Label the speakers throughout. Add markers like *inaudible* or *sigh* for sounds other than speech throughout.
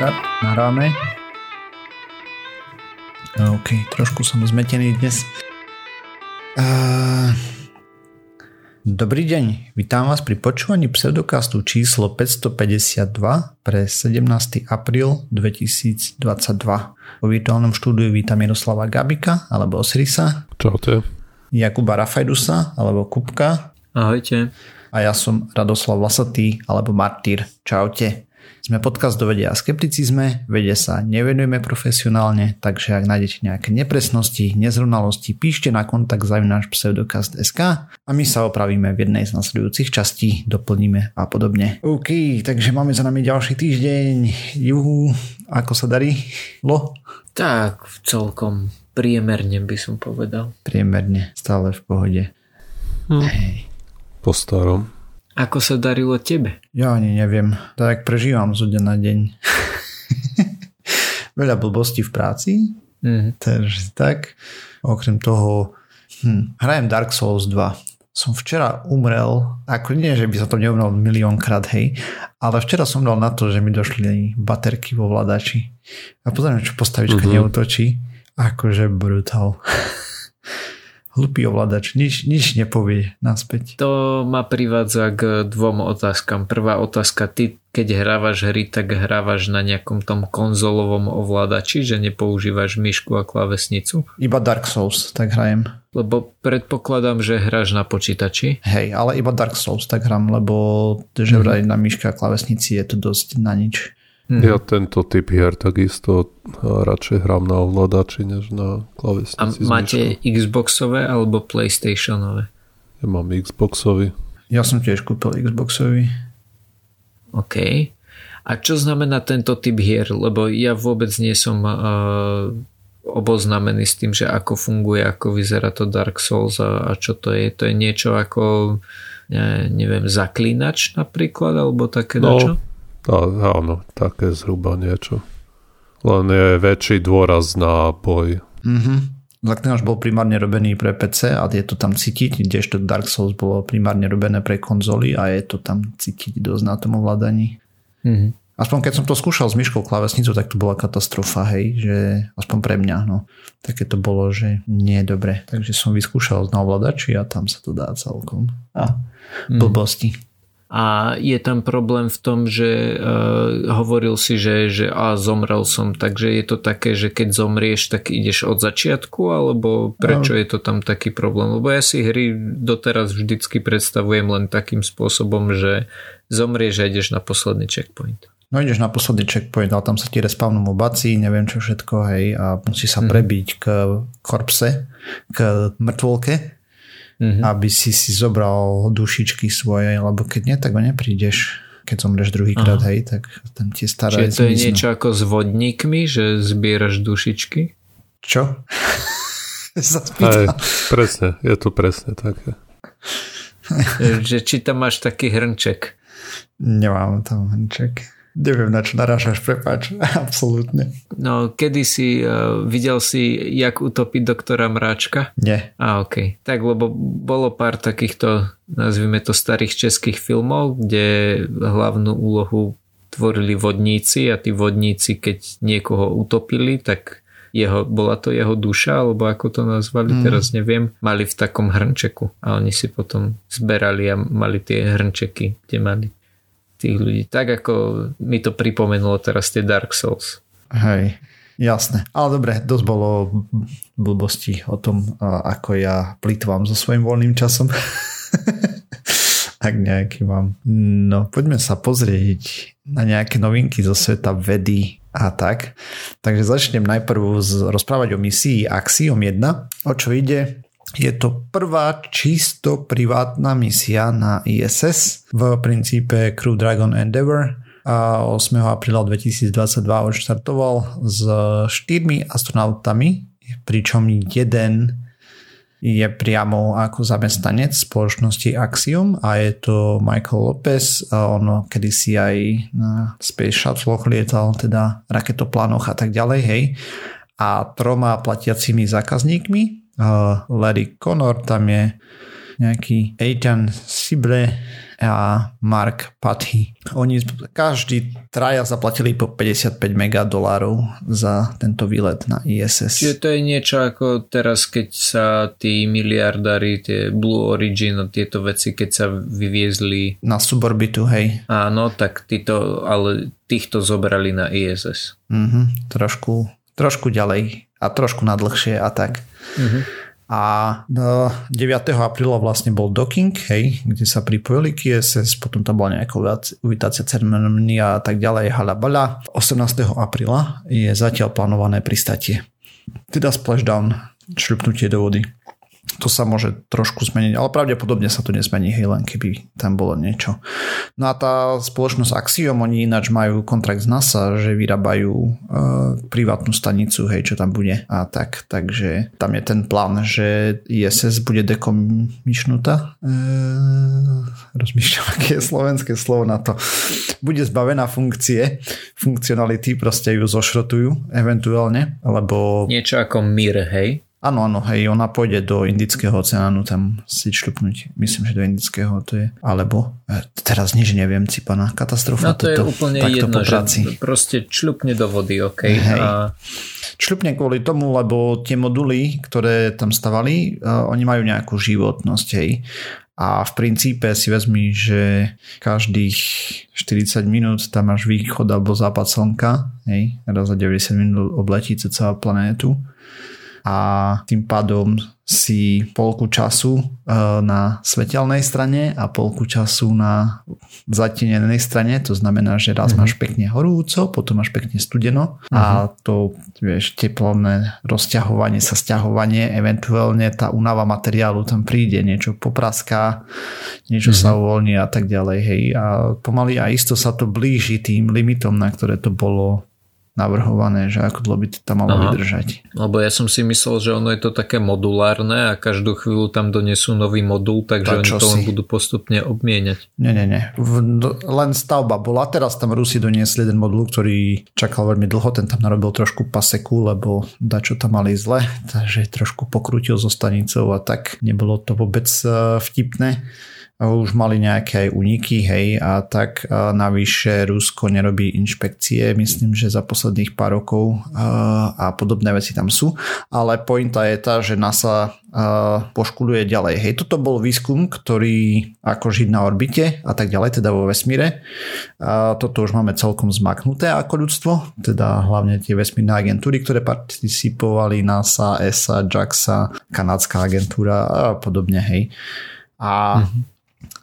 Speaker 1: Tak, nahráme. OK, trošku som zmetený dnes. Uh, dobrý deň, vítam vás pri počúvaní pseudokastu číslo 552 pre 17. apríl 2022. Vo virtuálnom štúdiu vítam Jaroslava Gabika alebo Osirisa.
Speaker 2: Čaute.
Speaker 1: Jakuba Rafajdusa alebo Kupka.
Speaker 3: Ahojte.
Speaker 1: A ja som Radoslav Vlasatý alebo Martýr. Čaute. Sme podcast do vedia a skepticizme, vede sa nevenujeme profesionálne, takže ak nájdete nejaké nepresnosti, nezrovnalosti, píšte na kontakt zavináš pseudokast.sk a my sa opravíme v jednej z nasledujúcich častí, doplníme a podobne. OK, takže máme za nami ďalší týždeň. Juhu, ako sa darí? Lo?
Speaker 3: Tak, celkom priemerne by som povedal.
Speaker 1: Priemerne, stále v pohode.
Speaker 2: Hm. Hej. Po starom.
Speaker 3: Ako sa darilo tebe?
Speaker 1: Ja ani neviem. Tak prežívam zo deň na deň. *laughs* Veľa blbostí v práci. Mm. Takže tak. Okrem toho hm, hrajem Dark Souls 2. Som včera umrel, ako nie, že by sa to neumrel miliónkrát, hej, ale včera som dal na to, že mi došli baterky vo vladači. A pozrieme, čo postavička mm-hmm. neutočí. Akože brutál. *laughs* hlupý ovládač, nič, nič nepovie naspäť.
Speaker 3: To ma privádza k dvom otázkam. Prvá otázka, ty keď hrávaš hry, tak hrávaš na nejakom tom konzolovom ovládači, že nepoužívaš myšku a klavesnicu?
Speaker 1: Iba Dark Souls, tak hrajem.
Speaker 3: Lebo predpokladám, že hráš na počítači.
Speaker 1: Hej, ale iba Dark Souls tak hrám, lebo že mm-hmm. na myške a klavesnici je to dosť na nič.
Speaker 2: Mm-hmm. Ja tento typ hier takisto radšej hrám na ovládači, než na klavesnici.
Speaker 3: A máte Xboxové alebo Playstationové?
Speaker 2: Ja mám Xboxový.
Speaker 1: Ja som tiež kúpil Xboxový.
Speaker 3: OK. A čo znamená tento typ hier? Lebo ja vôbec nie som uh, oboznamený s tým, že ako funguje, ako vyzerá to Dark Souls a, a čo to je. To je niečo ako ne, neviem, zaklínač napríklad, alebo také no, dačo?
Speaker 2: Á, áno, také zhruba niečo. Len je väčší dôraz na boj.
Speaker 1: Mhm. Zaklinač bol primárne robený pre PC a je to tam cítiť, kdežto Dark Souls bolo primárne robené pre konzoly a je to tam cítiť dosť na tom ovládaní. Mhm. Aspoň keď som to skúšal s myškou klávesnicou, tak to bola katastrofa, hej, že aspoň pre mňa, no. Také to bolo, že nie je dobre. Takže som vyskúšal na ovládači a tam sa to dá celkom. A mhm. blbosti.
Speaker 3: A je tam problém v tom, že uh, hovoril si, že, že a zomrel som, takže je to také, že keď zomrieš, tak ideš od začiatku, alebo prečo no. je to tam taký problém? Lebo ja si hry doteraz vždycky predstavujem len takým spôsobom, že zomrieš a ideš na posledný checkpoint.
Speaker 1: No ideš na posledný checkpoint, ale tam sa ti respawnu mobací, neviem čo všetko, hej, a musí sa mhm. prebiť k korpse, k mŕtvolke mm-hmm. aby si si zobral dušičky svoje, lebo keď nie, tak ho neprídeš. Keď zomreš druhýkrát, hej, tak tam tie staré
Speaker 3: Čiže to je niečo ako s vodníkmi, že zbieraš dušičky?
Speaker 1: Čo? *laughs*
Speaker 2: Hej, presne, je to presne také.
Speaker 3: že či tam máš taký hrnček?
Speaker 1: Nemám tam hrnček. Neviem, na čo narážaš, prepáč, *laughs* absolútne.
Speaker 3: No, kedy si uh, videl si, jak utopiť doktora Mráčka?
Speaker 1: Nie.
Speaker 3: A ok. Tak, lebo bolo pár takýchto, nazvime to starých českých filmov, kde hlavnú úlohu tvorili vodníci a tí vodníci, keď niekoho utopili, tak jeho, bola to jeho duša, alebo ako to nazvali, mm. teraz neviem, mali v takom hrnčeku a oni si potom zberali a mali tie hrnčeky, kde mali tých ľudí. Tak ako mi to pripomenulo teraz tie Dark Souls.
Speaker 1: Hej, jasné. Ale dobre, dosť bolo blbosti o tom, ako ja plýtvam so svojím voľným časom. *laughs* Ak nejaký mám. No, poďme sa pozrieť na nejaké novinky zo sveta vedy a tak. Takže začnem najprv rozprávať o misii Axiom 1. O čo ide? Je to prvá čisto privátna misia na ISS v princípe Crew Dragon Endeavour a 8. apríla 2022 odštartoval s štyrmi astronautami, pričom jeden je priamo ako zamestnanec spoločnosti Axiom a je to Michael Lopez. On kedysi aj na Space Shuttle lietal, teda raketoplánoch a tak ďalej, hej. A troma platiacimi zákazníkmi Larry Connor, tam je nejaký Ethan Sible, a Mark Pathy. Oni každý traja zaplatili po 55 mega dolárov za tento výlet na ISS.
Speaker 3: Čiže to je niečo ako teraz, keď sa tí miliardári, tie Blue Origin a tieto veci, keď sa vyviezli
Speaker 1: na suborbitu, hej.
Speaker 3: Áno, tak títo, ale týchto zobrali na ISS.
Speaker 1: Mhm, trošku, trošku ďalej a trošku nadlhšie a tak. Mhm. A 9. apríla vlastne bol docking, hej, kde sa pripojili k ISS, potom tam bola nejaká uvítacia ceremonia a tak ďalej, halabala. 18. apríla je zatiaľ plánované pristatie. Teda splashdown, šľupnutie do vody to sa môže trošku zmeniť, ale pravdepodobne sa to nezmení, hej, len keby tam bolo niečo. No a tá spoločnosť Axiom, oni ináč majú kontrakt z NASA, že vyrábajú e, privátnu stanicu, hej, čo tam bude a tak, takže tam je ten plán, že ISS bude dekomišnutá. E, rozmýšľam, aké je slovenské slovo na to. Bude zbavená funkcie, funkcionality, proste ju zošrotujú eventuálne, lebo...
Speaker 3: Niečo ako MIR, hej?
Speaker 1: Áno, áno, hej, ona pôjde do Indického oceánu tam si šľupnúť. Myslím, že do Indického to je. Alebo, e, teraz nič neviem, cipana, katastrofa.
Speaker 3: No to toto, je úplne jedno, že proste čľupne do vody, ok. Hej. A...
Speaker 1: Čľupne kvôli tomu, lebo tie moduly, ktoré tam stavali, uh, oni majú nejakú životnosť, hej. A v princípe si vezmi, že každých 40 minút tam máš východ alebo západ slnka, hej, raz za 90 minút obletí celá planétu a tým pádom si polku času e, na svetelnej strane a polku času na zatinenej strane, to znamená, že raz mm-hmm. máš pekne horúco, potom máš pekne studeno mm-hmm. a mhm. to vieš, teplné rozťahovanie sa, stiahovanie, eventuálne tá únava materiálu tam príde, niečo popraská, niečo mm-hmm. sa uvoľní a tak ďalej, hej, a pomaly a isto sa to blíži tým limitom, na ktoré to bolo navrhované, že ako dlho by to tam malo Aha. vydržať.
Speaker 3: Lebo ja som si myslel, že ono je to také modulárne a každú chvíľu tam donesú nový modul, takže oni to len budú postupne obmieniať.
Speaker 1: Nie, nie, nie. V, len stavba bola. Teraz tam Rusi doniesli jeden modul, ktorý čakal veľmi dlho, ten tam narobil trošku paseku, lebo dačo tam mali zle, takže trošku pokrútil zo stanicou a tak nebolo to vôbec eh, vtipné už mali nejaké aj uniky, hej, a tak a navyše Rusko nerobí inšpekcie, myslím, že za posledných pár rokov a, a podobné veci tam sú, ale pointa je tá, že NASA poškuluje ďalej. Hej, toto bol výskum, ktorý ako žiť na orbite a tak ďalej, teda vo vesmíre. A toto už máme celkom zmaknuté ako ľudstvo, teda hlavne tie vesmírne agentúry, ktoré participovali NASA, ESA, JAXA, kanadská agentúra a podobne, hej. A mm-hmm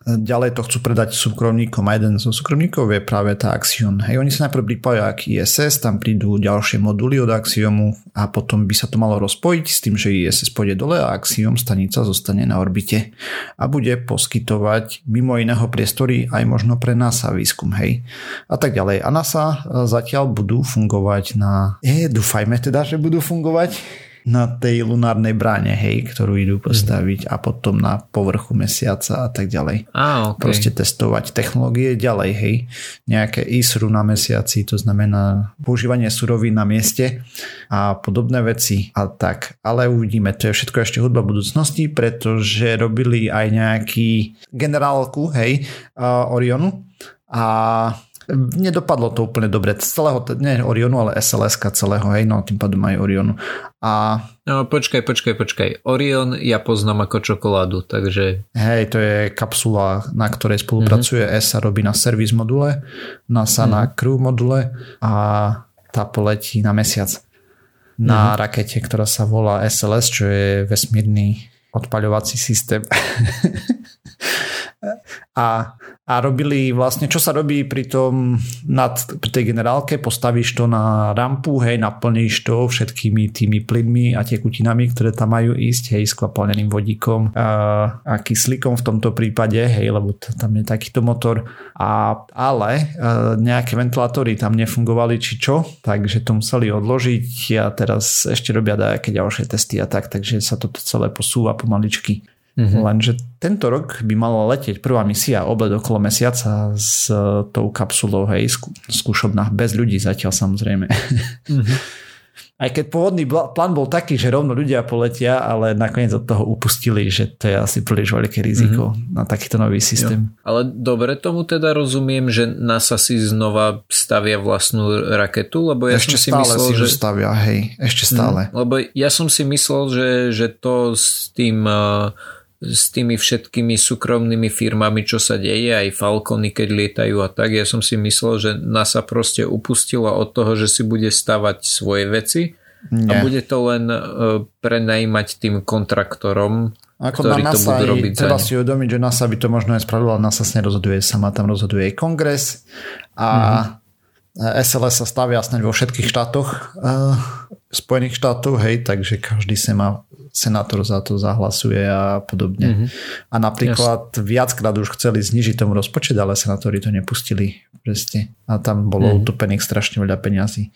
Speaker 1: ďalej to chcú predať súkromníkom a jeden zo súkromníkov je práve tá Axion. Hej, oni sa najprv pripoja k ISS, tam prídu ďalšie moduly od Axiomu a potom by sa to malo rozpojiť s tým, že ISS pôjde dole a Axiom stanica zostane na orbite a bude poskytovať mimo iného priestory aj možno pre NASA výskum, hej. A tak ďalej. A NASA zatiaľ budú fungovať na... Je, dúfajme teda, že budú fungovať na tej lunárnej bráne, hej, ktorú idú postaviť a potom na povrchu mesiaca a tak ďalej.
Speaker 3: A, okay.
Speaker 1: Proste testovať technológie ďalej, hej. Nejaké ISRU na mesiaci, to znamená používanie surovín na mieste a podobné veci a tak. Ale uvidíme, to je všetko ešte hudba budúcnosti, pretože robili aj nejaký generálku, hej, uh, Orionu a Nedopadlo to úplne dobre. Celého, nie Orionu, ale sls celého, hej, no tým pádom aj Orionu. A...
Speaker 3: No počkaj, počkaj, počkaj. Orion ja poznám ako čokoládu, takže...
Speaker 1: Hej, to je kapsula, na ktorej spolupracuje mm-hmm. ESA, robí na servis module, NASA mm-hmm. na crew module a tá poletí na mesiac na mm-hmm. rakete, ktorá sa volá SLS, čo je vesmírny odpaľovací systém. *laughs* a, a robili vlastne, čo sa robí pri tom nad, pri tej generálke, postavíš to na rampu, hej, naplníš to všetkými tými plynmi a tekutinami, ktoré tam majú ísť, hej, skvapalneným vodíkom a, a kyslíkom v tomto prípade, hej, lebo tam je takýto motor. A, ale a, nejaké ventilátory tam nefungovali či čo, takže to museli odložiť a teraz ešte robia nejaké ďalšie testy a tak, takže sa toto celé posúva pomaličky. Mm-hmm. Lenže tento rok by mala letieť prvá misia obled okolo mesiaca s tou kapsulou, hej, skúšobná, bez ľudí zatiaľ samozrejme. Mm-hmm. *laughs* Aj keď pôvodný plán bol taký, že rovno ľudia poletia, ale nakoniec od toho upustili, že to je asi príliš veľké riziko mm-hmm. na takýto nový systém.
Speaker 3: Jo. Ale dobre tomu teda rozumiem, že NASA si znova stavia vlastnú raketu, lebo ja
Speaker 1: ešte
Speaker 3: som si
Speaker 1: stále
Speaker 3: myslel,
Speaker 1: si
Speaker 3: že...
Speaker 1: stavia, hej, ešte stále.
Speaker 3: Mm, lebo ja som si myslel, že, že to s tým... Uh, s tými všetkými súkromnými firmami, čo sa deje, aj Falcony, keď lietajú a tak. Ja som si myslel, že NASA proste upustila od toho, že si bude stavať svoje veci Nie. a bude to len uh, prenajímať tým kontraktorom,
Speaker 1: ako
Speaker 3: ktorí
Speaker 1: na
Speaker 3: to
Speaker 1: NASA
Speaker 3: budú
Speaker 1: aj,
Speaker 3: robiť
Speaker 1: treba si uvedomiť, že NASA by to možno aj spravila, NASA sa nerozhoduje sama, tam rozhoduje aj kongres a mm-hmm. SLS sa stavia snáď vo všetkých štátoch uh, Spojených štátov, hej, takže každý má senátor za to zahlasuje a podobne. Mm-hmm. A napríklad yes. viackrát už chceli znižiť tomu rozpočet, ale senátori to nepustili. Presne. A tam bolo mm-hmm. utopených strašne veľa peňazí.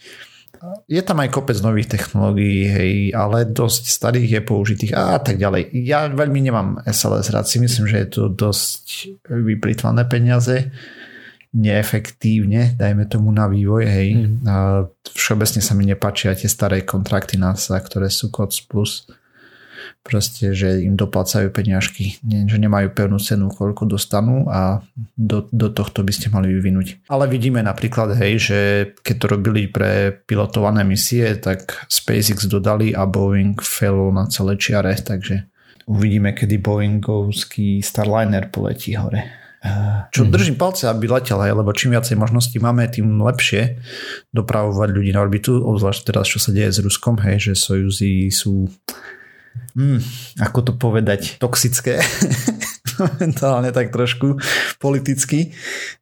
Speaker 1: Je tam aj kopec nových technológií, hej, ale dosť starých je použitých a tak ďalej. Ja veľmi nemám SLS rád, si myslím, že je to dosť vyplýtvané peniaze neefektívne, dajme tomu na vývoj, hej. Mm. A všeobecne sa mi nepáčia tie staré kontrakty NASA, ktoré sú COTS plus proste, že im doplácajú peňažky, že nemajú pevnú cenu, koľko dostanú a do, do tohto by ste mali vyvinúť. Ale vidíme napríklad, hej, že keď to robili pre pilotované misie, tak SpaceX dodali a Boeing failol na celé čiare, takže uvidíme, kedy Boeingovský Starliner poletí hore. Čo mm-hmm. držím palce, aby letel, aj, lebo čím viacej možností máme, tým lepšie dopravovať ľudí na orbitu, obzvlášť teraz, čo sa deje s Ruskom, hej, že Sojuzy sú hmm, ako to povedať, toxické *laughs* momentálne tak trošku politicky.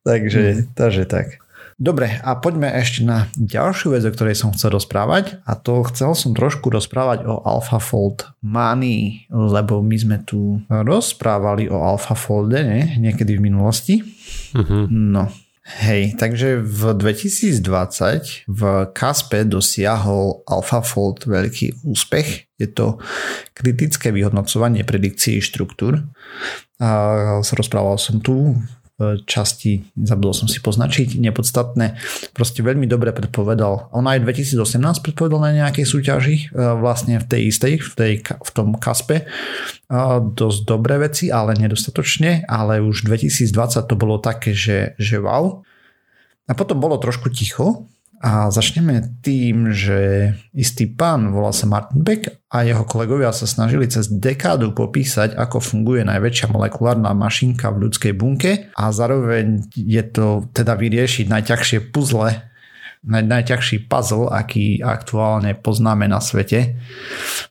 Speaker 1: Takže, mm. takže tak. Dobre, a poďme ešte na ďalšiu vec, o ktorej som chcel rozprávať a to chcel som trošku rozprávať o AlphaFold Money, lebo my sme tu rozprávali o AlphaFolde ne? niekedy v minulosti. Uh-huh. No, Hej, takže v 2020 v Kaspe dosiahol AlphaFold veľký úspech. Je to kritické vyhodnocovanie predikcií štruktúr. A rozprával som tu časti, zabudol som si poznačiť, nepodstatné, proste veľmi dobre predpovedal. On aj 2018 predpovedal na nejakej súťaži, e, vlastne v tej istej, v, tej, v tom kaspe, dosť dobré veci, ale nedostatočne, ale už 2020 to bolo také, že, že wow. A potom bolo trošku ticho, a začneme tým, že istý pán, volá sa Martin Beck a jeho kolegovia sa snažili cez dekádu popísať, ako funguje najväčšia molekulárna mašinka v ľudskej bunke a zároveň je to teda vyriešiť najťažšie puzzle naj, najťažší puzzle, aký aktuálne poznáme na svete.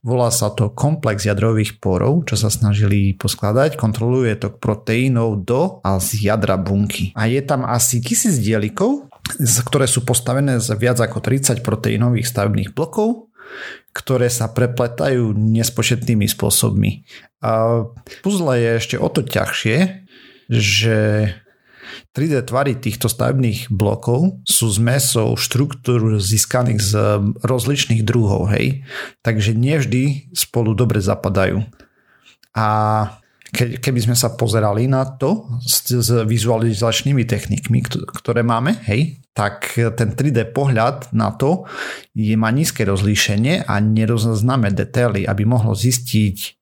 Speaker 1: Volá sa to komplex jadrových porov, čo sa snažili poskladať. Kontroluje to proteínov do a z jadra bunky. A je tam asi tisíc dielikov, ktoré sú postavené z viac ako 30 proteínových stavebných blokov, ktoré sa prepletajú nespočetnými spôsobmi. A puzzle je ešte o to ťažšie, že 3D tvary týchto stavebných blokov sú zmesou štruktúr získaných z rozličných druhov, hej. Takže nevždy spolu dobre zapadajú. A ke, keby sme sa pozerali na to s, s vizualizačnými technikmi, ktoré máme, hej, tak ten 3D pohľad na to je, má nízke rozlíšenie a nerozoznáme detaily, aby mohlo zistiť,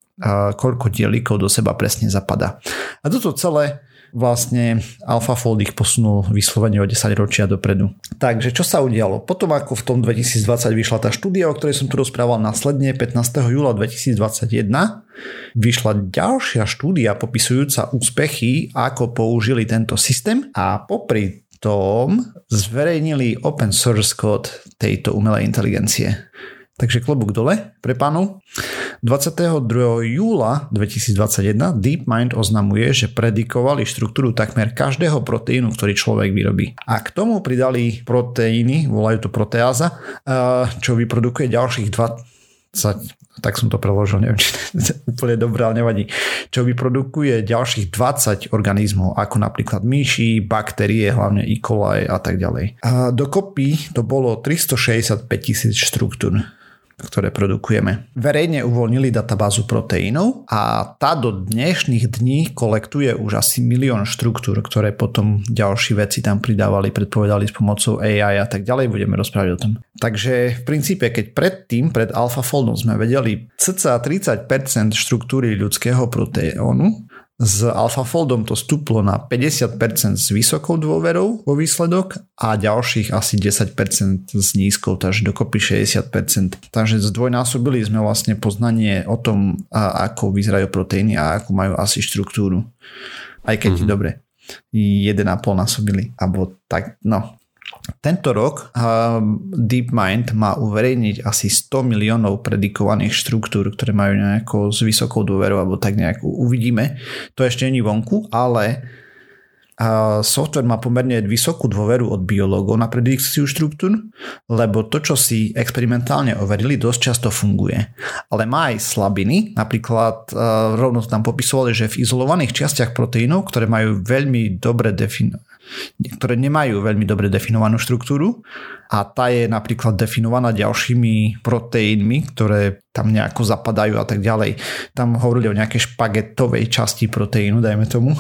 Speaker 1: koľko dielikov do seba presne zapadá. A toto celé vlastne AlphaFold ich posunul vyslovene o 10 ročia dopredu. Takže čo sa udialo? Potom ako v tom 2020 vyšla tá štúdia, o ktorej som tu rozprával následne 15. júla 2021, vyšla ďalšia štúdia popisujúca úspechy, ako použili tento systém a popri tom zverejnili open source code tejto umelej inteligencie. Takže klobúk dole pre pánov. 22. júla 2021 DeepMind oznamuje, že predikovali štruktúru takmer každého proteínu, ktorý človek vyrobí. A k tomu pridali proteíny, volajú to proteáza, eh, čo vyprodukuje ďalších 20 tak som to preložil, neviem, *laughs* či to úplne dobré, ale nevadí, čo vyprodukuje ďalších 20 organizmov, ako napríklad myši, baktérie, hlavne E. coli a tak ďalej. A dokopy to bolo 365 tisíc štruktúr ktoré produkujeme. Verejne uvoľnili databázu proteínov a tá do dnešných dní kolektuje už asi milión štruktúr, ktoré potom ďalší veci tam pridávali, predpovedali s pomocou AI a tak ďalej, budeme rozprávať o tom. Takže v princípe, keď predtým, pred AlphaFoldom sme vedeli cca 30% štruktúry ľudského proteónu, s AlphaFoldom to stúplo na 50% s vysokou dôverou vo výsledok a ďalších asi 10% s nízkou, takže dokopy 60%. Takže zdvojnásobili sme vlastne poznanie o tom, ako vyzerajú proteíny a ako majú asi štruktúru. Aj keď mm-hmm. dobre, 1,5 násobili, alebo tak, no, tento rok DeepMind má uverejniť asi 100 miliónov predikovaných štruktúr, ktoré majú nejako s vysokou dôverou, alebo tak nejako uvidíme. To ešte není vonku, ale software má pomerne vysokú dôveru od biológov na predikciu štruktúr, lebo to, čo si experimentálne overili, dosť často funguje. Ale má aj slabiny, napríklad rovno tam popisovali, že v izolovaných častiach proteínov, ktoré majú veľmi dobre definované ktoré nemajú veľmi dobre definovanú štruktúru a tá je napríklad definovaná ďalšími proteínmi, ktoré tam nejako zapadajú a tak ďalej. Tam hovorili o nejakej špagetovej časti proteínu, dajme tomu.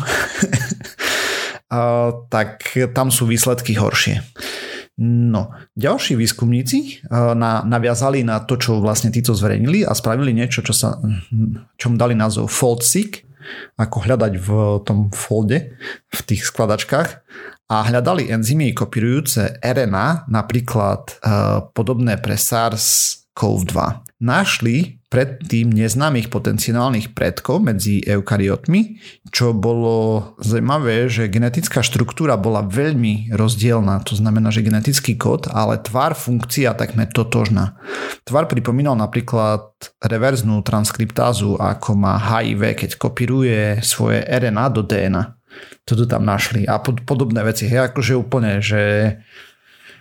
Speaker 1: *laughs* a, tak tam sú výsledky horšie. No, ďalší výskumníci na, naviazali na to, čo vlastne títo zverejnili a spravili niečo, čo sa, čom dali názov FoldSeek ako hľadať v tom folde, v tých skladačkách. A hľadali enzymy kopírujúce RNA, napríklad uh, podobné pre SARS-CoV-2 našli predtým neznámych potenciálnych predkov medzi eukariotmi, čo bolo zaujímavé, že genetická štruktúra bola veľmi rozdielna, to znamená, že genetický kód, ale tvar funkcia takmer totožná. Tvar pripomínal napríklad reverznú transkriptázu, ako má HIV, keď kopíruje svoje RNA do DNA. Toto tam našli a podobné veci. Hej, akože úplne, že,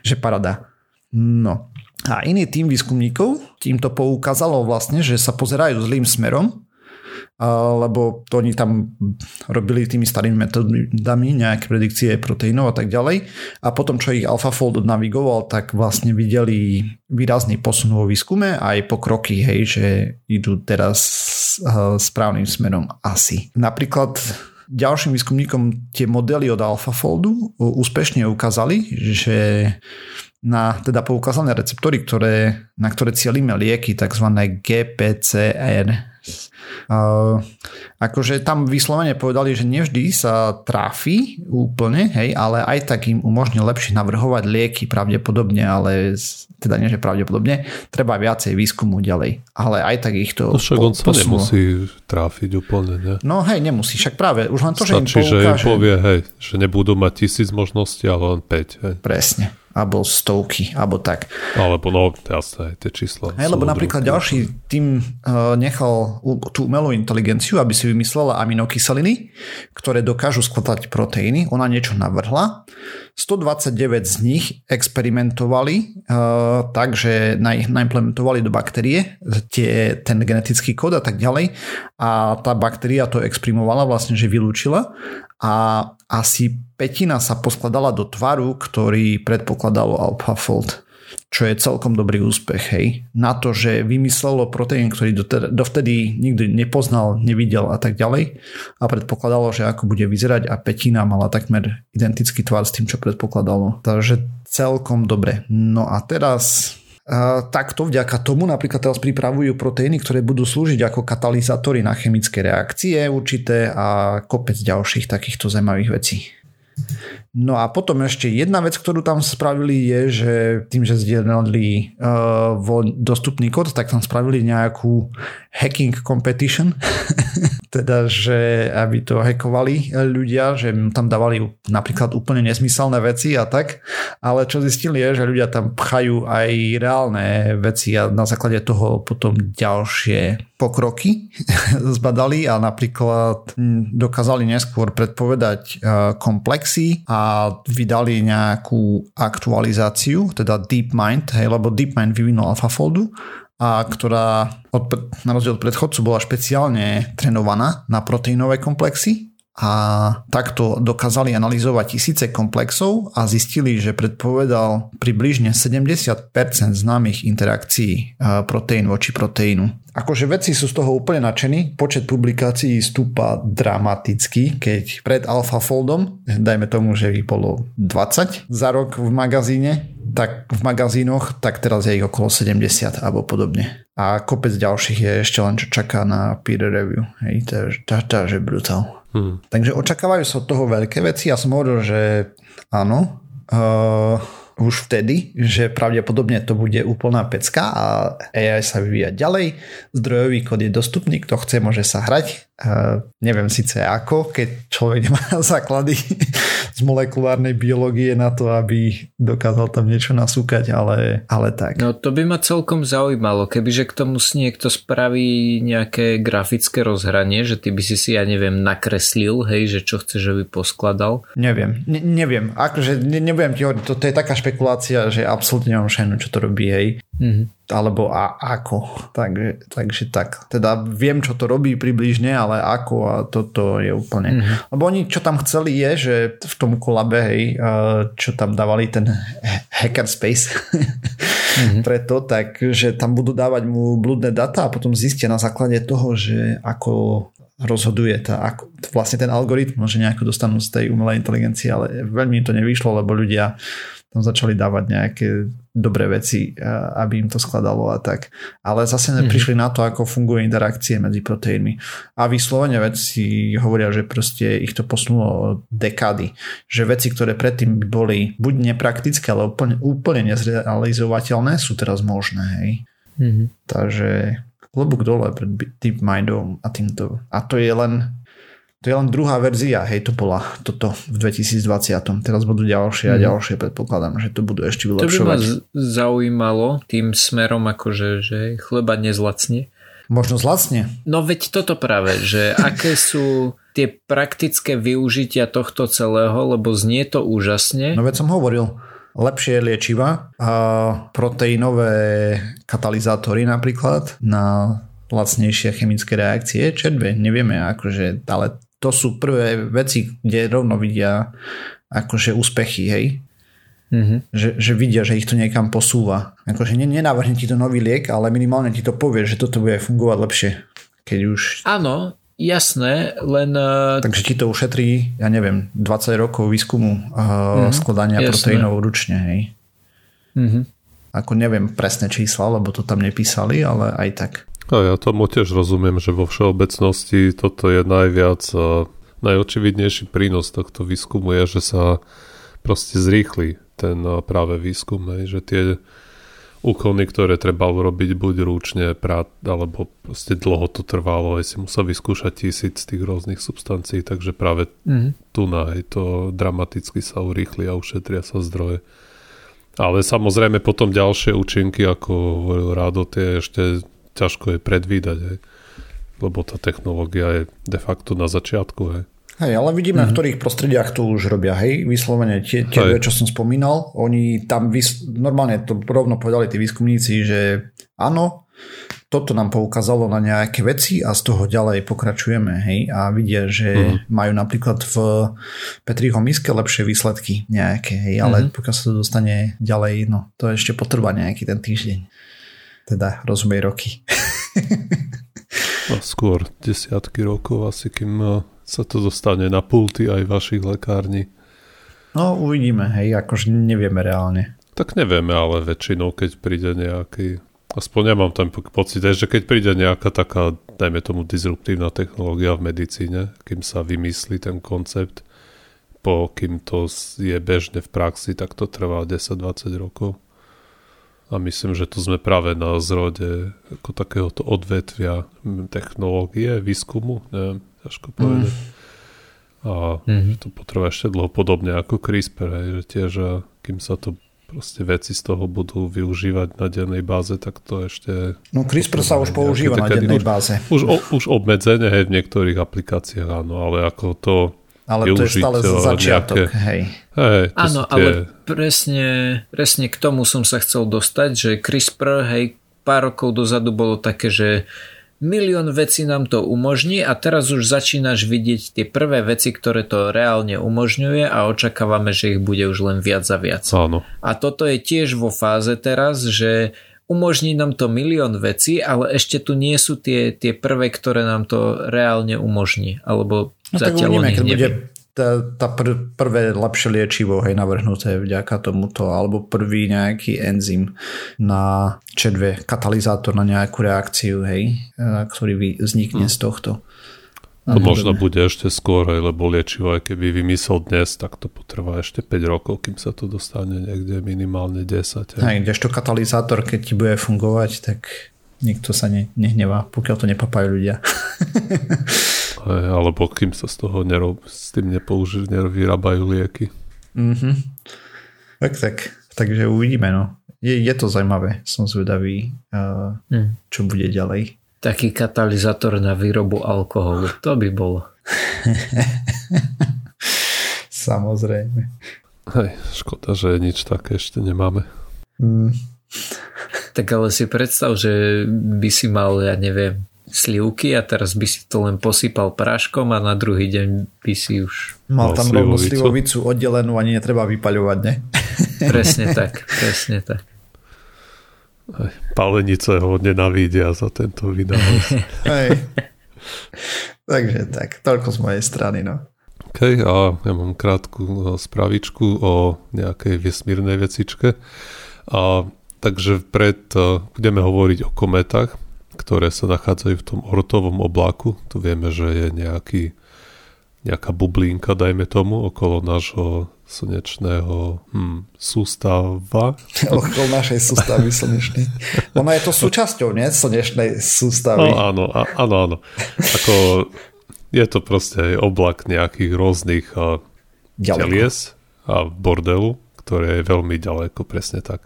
Speaker 1: že parada. No. A iný tým výskumníkov týmto poukázalo vlastne, že sa pozerajú zlým smerom, lebo to oni tam robili tými starými metodami nejaké predikcie proteínov a tak ďalej. A potom, čo ich AlphaFold navigoval, tak vlastne videli výrazný posun vo výskume a aj pokroky, hej, že idú teraz správnym smerom asi. Napríklad ďalším výskumníkom tie modely od AlphaFoldu úspešne ukázali, že na teda poukázané receptory, ktoré, na ktoré cielíme lieky, tzv. GPCR. Uh, akože tam vyslovene povedali, že nevždy sa tráfi úplne, hej, ale aj tak im umožní lepšie navrhovať lieky pravdepodobne, ale teda nie, že pravdepodobne, treba viacej výskumu ďalej. Ale aj tak ich to
Speaker 2: No však po, on sa posunulo. nemusí tráfiť úplne, ne?
Speaker 1: No hej, nemusí, však práve, už len to, Stačí,
Speaker 2: že im poukáže... že im povie, hej, že nebudú mať tisíc možností, ale len 5, hej.
Speaker 1: Presne alebo stovky, alebo tak.
Speaker 2: Alebo no, jasné, tie čísla.
Speaker 1: Hej, lebo napríklad ďalší tým uh, nechal tú umelú inteligenciu, aby si vymyslela aminokyseliny, ktoré dokážu skladať proteíny. Ona niečo navrhla. 129 z nich experimentovali uh, tak, že naimplementovali do baktérie tie, ten genetický kód a tak ďalej. A tá baktéria to exprimovala vlastne, že vylúčila. A asi petina sa poskladala do tvaru, ktorý predpokladalo AlphaFold čo je celkom dobrý úspech, hej. Na to, že vymyslelo proteín, ktorý dovtedy nikdy nepoznal, nevidel a tak ďalej a predpokladalo, že ako bude vyzerať a petina mala takmer identický tvar s tým, čo predpokladalo. Takže celkom dobre. No a teraz takto vďaka tomu napríklad teraz pripravujú proteíny, ktoré budú slúžiť ako katalizátory na chemické reakcie určité a kopec ďalších takýchto zaujímavých vecí. No a potom ešte jedna vec, ktorú tam spravili je, že tým, že zdieľali uh, dostupný kód, tak tam spravili nejakú hacking competition. *laughs* teda, že aby to hackovali ľudia, že tam dávali napríklad úplne nesmyselné veci a tak, ale čo zistili je, že ľudia tam pchajú aj reálne veci a na základe toho potom ďalšie pokroky *laughs* zbadali a napríklad dokázali neskôr predpovedať uh, komplexy a vydali nejakú aktualizáciu, teda DeepMind, hej, lebo DeepMind vyvinul AlphaFoldu a ktorá od, na rozdiel od predchodcu bola špeciálne trénovaná na proteínové komplexy a takto dokázali analyzovať tisíce komplexov a zistili, že predpovedal približne 70% známych interakcií proteín voči proteínu. Akože vedci sú z toho úplne nadšení, počet publikácií stúpa dramaticky, keď pred AlphaFoldom, dajme tomu, že ich bolo 20 za rok v magazíne, tak v magazínoch, tak teraz je ich okolo 70 alebo podobne. A kopec ďalších je ešte len čo čaká na peer review. Hej, to je, to, to je brutál. Hmm. Takže očakávajú sa od toho veľké veci. Ja som hovoril, že áno, uh, už vtedy, že pravdepodobne to bude úplná pecka a AI sa vyvíja ďalej. Zdrojový kód je dostupný, kto chce, môže sa hrať. Uh, neviem síce ako, keď človek nemá *laughs* základy z molekulárnej biológie na to, aby dokázal tam niečo nasúkať, ale, ale tak.
Speaker 3: No to by ma celkom zaujímalo, kebyže k tomu si niekto spraví nejaké grafické rozhranie, že ty by si si, ja neviem, nakreslil, hej, že čo chce, že by poskladal.
Speaker 1: Neviem, ne, neviem, akože ne, nebudem ti to, to je taká špekulácia, že absolútne nemám šajnu, čo to robí, hej. Mm-hmm alebo a ako. Takže, takže tak. Teda viem, čo to robí približne, ale ako a toto je úplne... Mm-hmm. Lebo oni, čo tam chceli je, že v tom kolabe, hej, čo tam dávali ten hackerspace mm-hmm. *laughs* preto, tak, že tam budú dávať mu blúdne data a potom zistia na základe toho, že ako rozhoduje tá, ako, vlastne ten algoritmus, že nejako dostanú z tej umelej inteligencie, ale veľmi to nevyšlo, lebo ľudia tam začali dávať nejaké dobré veci, aby im to skladalo a tak. Ale zase mm-hmm. prišli na to, ako fungujú interakcie medzi proteínmi. A vyslovene veci hovoria, že proste ich to posunulo dekády. Že veci, ktoré predtým boli buď nepraktické, ale úplne, úplne nezrealizovateľné, sú teraz možné. Hej. Mm-hmm. Takže klobúk dole pred DeepMindom a týmto. A to je len to je len druhá verzia, hej, to bola toto v 2020. Teraz budú ďalšie a mhm. ďalšie, predpokladám, že to budú ešte vylepšovať. To by
Speaker 3: ma zaujímalo tým smerom, akože, že chleba nezlacne.
Speaker 1: Možno zlacne.
Speaker 3: No veď toto práve, že aké sú tie praktické využitia tohto celého, lebo znie to úžasne.
Speaker 1: No veď som hovoril, lepšie liečiva a proteínové katalizátory napríklad na lacnejšie chemické reakcie, čerbe, nevieme akože, ale to sú prvé veci, kde rovno vidia akože úspechy, hej. Mm-hmm. Že, že vidia, že ich to niekam posúva. Akože nenavrhne ti to nový liek, ale minimálne ti to povie, že toto bude fungovať lepšie. Keď už...
Speaker 3: Áno, jasné, len... Uh...
Speaker 1: Takže ti to ušetrí, ja neviem, 20 rokov výskumu uh, mm-hmm. skladania jasné. proteínov ručne, hej. Mm-hmm. Ako neviem presné čísla, lebo to tam nepísali, ale aj tak.
Speaker 2: A ja tomu tiež rozumiem, že vo všeobecnosti toto je najviac a najočividnejší prínos tohto výskumu je, že sa proste zrýchli ten práve výskum, že tie úkony, ktoré treba urobiť buď rúčne, prát, alebo proste dlho to trvalo, aj si musel vyskúšať tisíc tých rôznych substancií, takže práve mm-hmm. tu na to dramaticky sa urýchli a ušetria sa zdroje. Ale samozrejme potom ďalšie účinky, ako hovoril Rádo, tie ešte ťažko je predvídať, hej. lebo tá technológia je de facto na začiatku. Hej.
Speaker 1: Hej, ale vidíme, mm-hmm. v ktorých prostrediach to už robia, hej, vyslovene tie, tie čo som spomínal, oni tam vys- normálne to rovno povedali tí výskumníci, že áno, toto nám poukázalo na nejaké veci a z toho ďalej pokračujeme, hej, a vidia, že mm-hmm. majú napríklad v Petriho miske lepšie výsledky nejaké, hej, ale mm-hmm. pokiaľ sa to dostane ďalej, no, to ešte potrvá nejaký ten týždeň. Teda rozumej roky. *laughs*
Speaker 2: A skôr desiatky rokov asi, kým eh, sa to dostane na pulty aj vašich lekární.
Speaker 1: No uvidíme, hej, akože nevieme reálne.
Speaker 2: Tak nevieme, ale väčšinou, keď príde nejaký, aspoň ja mám ten pocit, že keď príde nejaká taká, dajme tomu, disruptívna technológia v medicíne, kým sa vymyslí ten koncept, po kým to je bežne v praxi, tak to trvá 10-20 rokov. A myslím, že tu sme práve na zrode ako takéhoto odvetvia technológie, výskumu, neviem, ťažko povedať. Mm. A mm-hmm. to potrvá ešte dlho podobne ako CRISPR, hej, že tiež, kým sa to proste veci z toho budú využívať na dennej báze, tak to ešte...
Speaker 1: No CRISPR sa už používa na dennej báze.
Speaker 2: Už, už, už obmedzenie, hej, v niektorých aplikáciách, áno, ale ako to
Speaker 1: ale to je stále začiatok, nejaké... hej.
Speaker 2: hej
Speaker 3: Áno, tie... ale presne, presne k tomu som sa chcel dostať, že CRISPR, hej, pár rokov dozadu bolo také, že milión vecí nám to umožní a teraz už začínaš vidieť tie prvé veci, ktoré to reálne umožňuje a očakávame, že ich bude už len viac a viac.
Speaker 2: Áno.
Speaker 3: A toto je tiež vo fáze teraz, že umožní nám to milión vecí, ale ešte tu nie sú tie, tie prvé, ktoré nám to reálne umožní. Alebo no, tak uvidíme, keď bude
Speaker 1: tá, tá pr- prvé lepšie liečivo hej, navrhnuté vďaka tomuto, alebo prvý nejaký enzym na čedve, katalizátor na nejakú reakciu, hej, ktorý vznikne hmm. z tohto.
Speaker 2: To možno bude ešte skôr, lebo liečivo, aj keby vymyslel dnes, tak to potrvá ešte 5 rokov, kým sa to dostane niekde minimálne 10.
Speaker 1: Hej, kdežto katalizátor, keď ti bude fungovať, tak nikto sa ne, nehnevá, pokiaľ to nepapajú ľudia. *laughs*
Speaker 2: alebo kým sa z toho nerob, s tým nepouži, nevyrábajú lieky.
Speaker 1: Mm-hmm. Tak, tak. Takže uvidíme, no. Je, je to zaujímavé. Som zvedavý, uh, mm. čo bude ďalej.
Speaker 3: Taký katalizátor na výrobu alkoholu. To by bolo. *laughs*
Speaker 1: Samozrejme.
Speaker 2: Hej, škoda, že nič také ešte nemáme. Mm.
Speaker 3: Tak ale si predstav, že by si mal, ja neviem, slivky a teraz by si to len posypal práškom a na druhý deň by si už...
Speaker 1: Mal tam rovno slivovicu oddelenú ani netreba vypaľovať, ne? *laughs*
Speaker 3: Presne tak, presne tak.
Speaker 2: Aj, palenice ho nenavidia za tento vynález. *laughs* Hej.
Speaker 1: Takže tak, toľko z mojej strany, no.
Speaker 2: OK, a ja mám krátku spravičku o nejakej vesmírnej vecičke. A, takže pred, budeme hovoriť o kometách, ktoré sa nachádzajú v tom ortovom oblaku. Tu vieme, že je nejaký, nejaká bublinka, dajme tomu, okolo nášho slnečného hm, sústava. *laughs*
Speaker 1: okolo našej sústavy slnečnej. Ona je to súčasťou, nie? Slnečnej sústavy.
Speaker 2: No, áno, áno, áno. Ako, je to proste oblak nejakých rôznych uh, telies a bordelu, ktoré je veľmi ďaleko, presne tak.